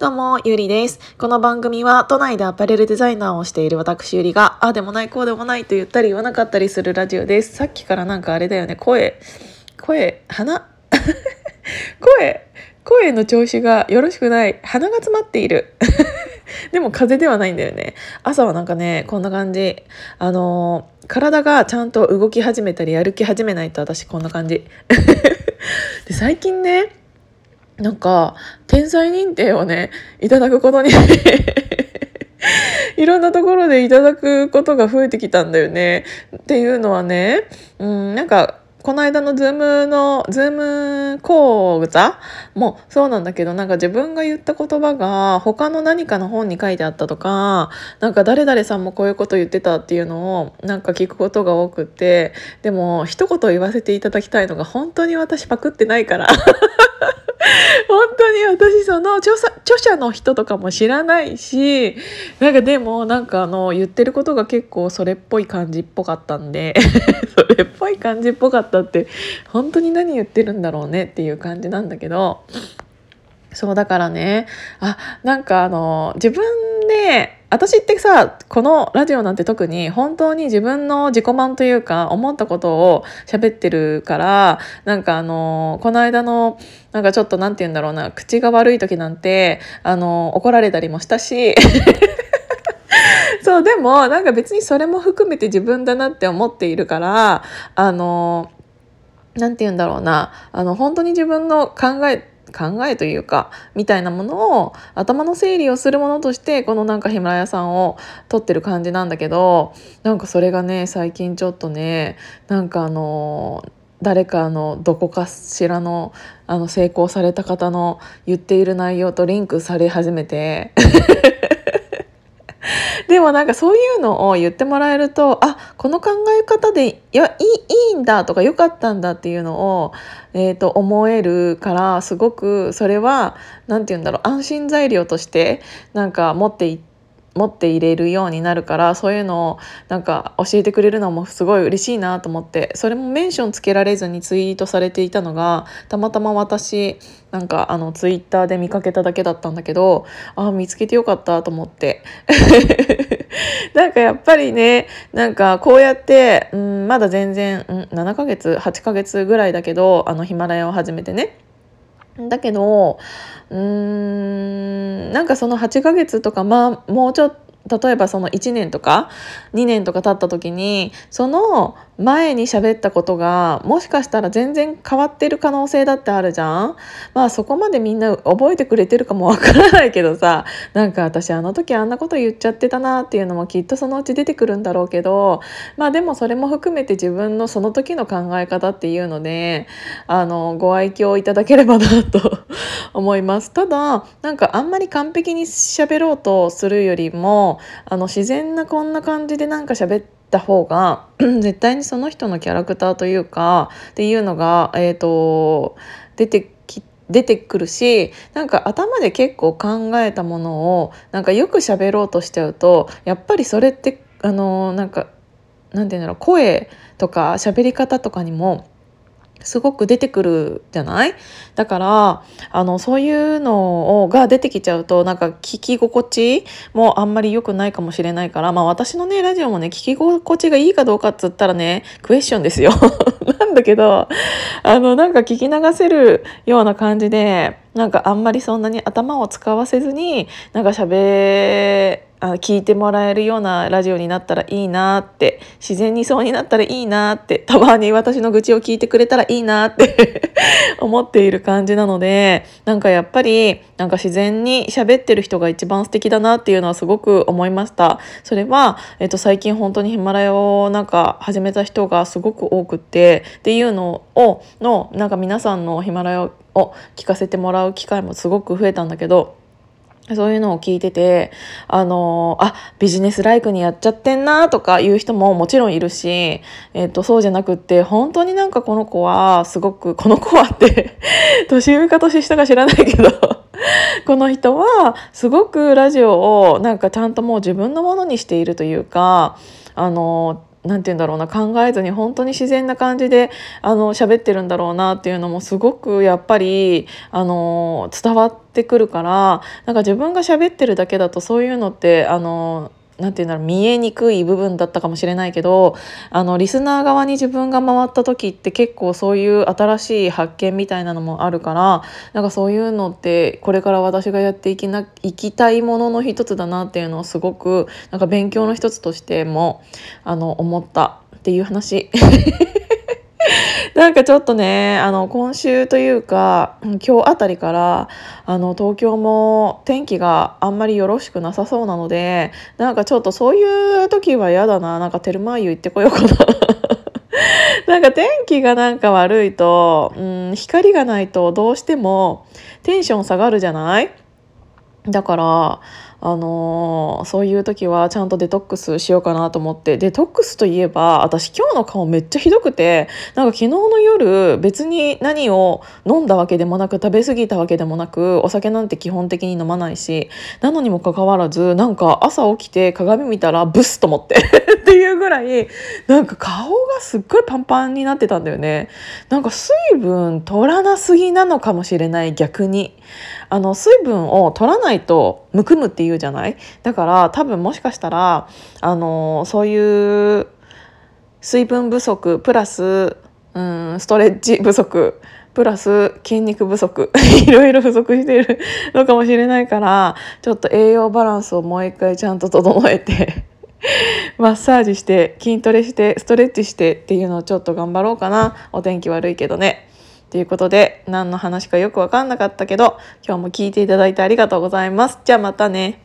どうも、ゆりです。この番組は都内でアパレルデザイナーをしている私ゆりが、ああでもない、こうでもないと言ったり言わなかったりするラジオです。さっきからなんかあれだよね、声、声、鼻？声、声の調子がよろしくない。鼻が詰まっている。でも風邪ではないんだよね。朝はなんかね、こんな感じ。あのー、体がちゃんと動き始めたり歩き始めないと私こんな感じ。で最近ね、なんか、天才認定をね、いただくことに いろんなところでいただくことが増えてきたんだよね。っていうのはね、うん、なんか、この間のズームの、ズーム講座？もそうなんだけど、なんか自分が言った言葉が他の何かの本に書いてあったとか、なんか誰々さんもこういうこと言ってたっていうのをなんか聞くことが多くて、でも一言言わせていただきたいのが本当に私パクってないから。本当に私その著者著者の人とかも知らないしなんかでもなんかあの言ってることが結構それっぽい感じっぽかったんで それっぽい感じっぽかったって本当に何言ってるんだろうねっていう感じなんだけどそうだからねあなんかあの自分で私ってさこのラジオなんて特に本当に自分の自己満というか思ったことを喋ってるからなんかあのこの間のなんかちょっと何て言うんだろうな口が悪い時なんてあの怒られたりもしたし。そうでもなんか別にそれも含めて自分だなって思っているからあの何て言うんだろうなあの本当に自分の考え考えというかみたいなものを頭の整理をするものとしてこのなんかヒマラヤさんを撮ってる感じなんだけどなんかそれがね最近ちょっとねなんかあの誰かのどこかしらのあの成功された方の言っている内容とリンクされ始めて。でもなんかそういうのを言ってもらえるとあこの考え方でいやいいいいんだとか良かったんだっていうのを、えー、と思えるからすごくそれは何て言うんだろう安心材料としてなんか持っていって持っていれるようになるからそういうのをなんか教えてくれるのもすごい嬉しいなと思ってそれもメンションつけられずにツイートされていたのがたまたま私なんかあのツイッターで見かけただけだったんだけどあ見つけてよかったと思って。なんかやっぱりねなんかこうやって、うん、まだ全然、うん、7ヶ月8ヶ月ぐらいだけどあのヒマラヤを始めてね。だけどうーんなんかその8ヶ月とかまあもうちょっと例えばその1年とか2年とか経った時にその前に喋ったことがもしかしたら全然変わってる可能性だってあるじゃん？まあそこまでみんな覚えてくれてるかもわからないけどさなんか私あの時あんなこと言っちゃってたなっていうのもきっとそのうち出てくるんだろうけどまあでもそれも含めて自分のその時の考え方っていうのであのご愛嬌いただければなと 思います。ただなんかあんまり完璧に喋ろうとするよりもあの自然なこんな感じでなんか喋ってた方が 絶対にその人のキャラクターというかっていうのが、えーと、出てき出てくるしなんか頭で結構考えたものをなんかよく喋ろうとしちゃうとやっぱりそれってあのなんかなんて言うんだろう声とか喋り方とかにもすごく出てくるじゃない？だからあのそういうのが出てきちゃうとなんか聞き心地もあんまり良くないかもしれないからまあ私のねラジオもね聞き心地がいいかどうかっつったらねクエスチョンですよ。なんだけどあのなんか聞き流せるような感じでなんかあんまりそんなに頭を使わせずになんか喋あ聞いてもらえるようなラジオになったらいいなって自然にそうになったらいいなってたまに私の愚痴を聞いてくれたらいいなって 思っている感じなのでなんかやっぱりなんか自然に喋ってる人が一番素敵だなっていうのはすごく思いました。それは、えっと、最近本当にヒマラヤをなんか始めた人がすごく多くってっていうのをのなんか皆さんのヒマラヤを聞かせてもらう機会もすごく増えたんだけどそういうのを聞いてて、あのあ、ビジネスライクにやっちゃってんなとかいう人ももちろんいるし、えっ、と、そうじゃなくって、本当になんかこの子は、すごく、この子はって 年上か年下か知らないけど この人は、すごくラジオをなんかちゃんともう自分のものにしているというか、あの何て言うんだろうな考えずに本当に自然な感じであの喋ってるんだろうなっていうのもすごくやっぱりあの伝わってくるからなんか自分が喋ってるだけだとそういうのってあのなんて言うんだろう見えにくい部分だったかもしれないけどあのリスナー側に自分が回った時って結構そういう新しい発見みたいなのもあるからなんかそういうのってこれから私がやっていきないきたいものの一つだなっていうのをすごくなんか勉強の一つとしてもあの思ったっていう話。なんかちょっとねあの今週というか今日あたりからあの東京も天気があんまりよろしくなさそうなのでなんかちょっとそういう時は嫌だななんかテルマーユ行ってこようかな。なんか天気がなんか悪いと、うん、光がないとどうしてもテンション下がるじゃない？だからあのー、そういう時はちゃんとデトックスしようかなと思って。デトックスといえば私今日の顔めっちゃひどくてなんか昨日の夜別に何を飲んだわけでもなく食べ過ぎたわけでもなくお酒なんて基本的に飲まないしなのにもかかわらずなんか朝起きて鏡見たらブスと思って。っていうぐらいなんか顔がすっごいパンパンになってたんだよね。なんか水分取らなすぎなのかもしれない逆に。あの水分を取らないとむくむってい言うじゃない？だから多分もしかしたらあのそういう水分不足プラスうんストレッチ不足プラス筋肉不足 いろいろ不足している のかもしれないからちょっと栄養バランスをもう一回ちゃんと整えて マッサージして筋トレしてストレッチしてっていうのをちょっと頑張ろうかなお天気悪いけどね。ということで、何の話かよくわかんなかったけど、今日も聞いていただいてありがとうございます。じゃあまたね。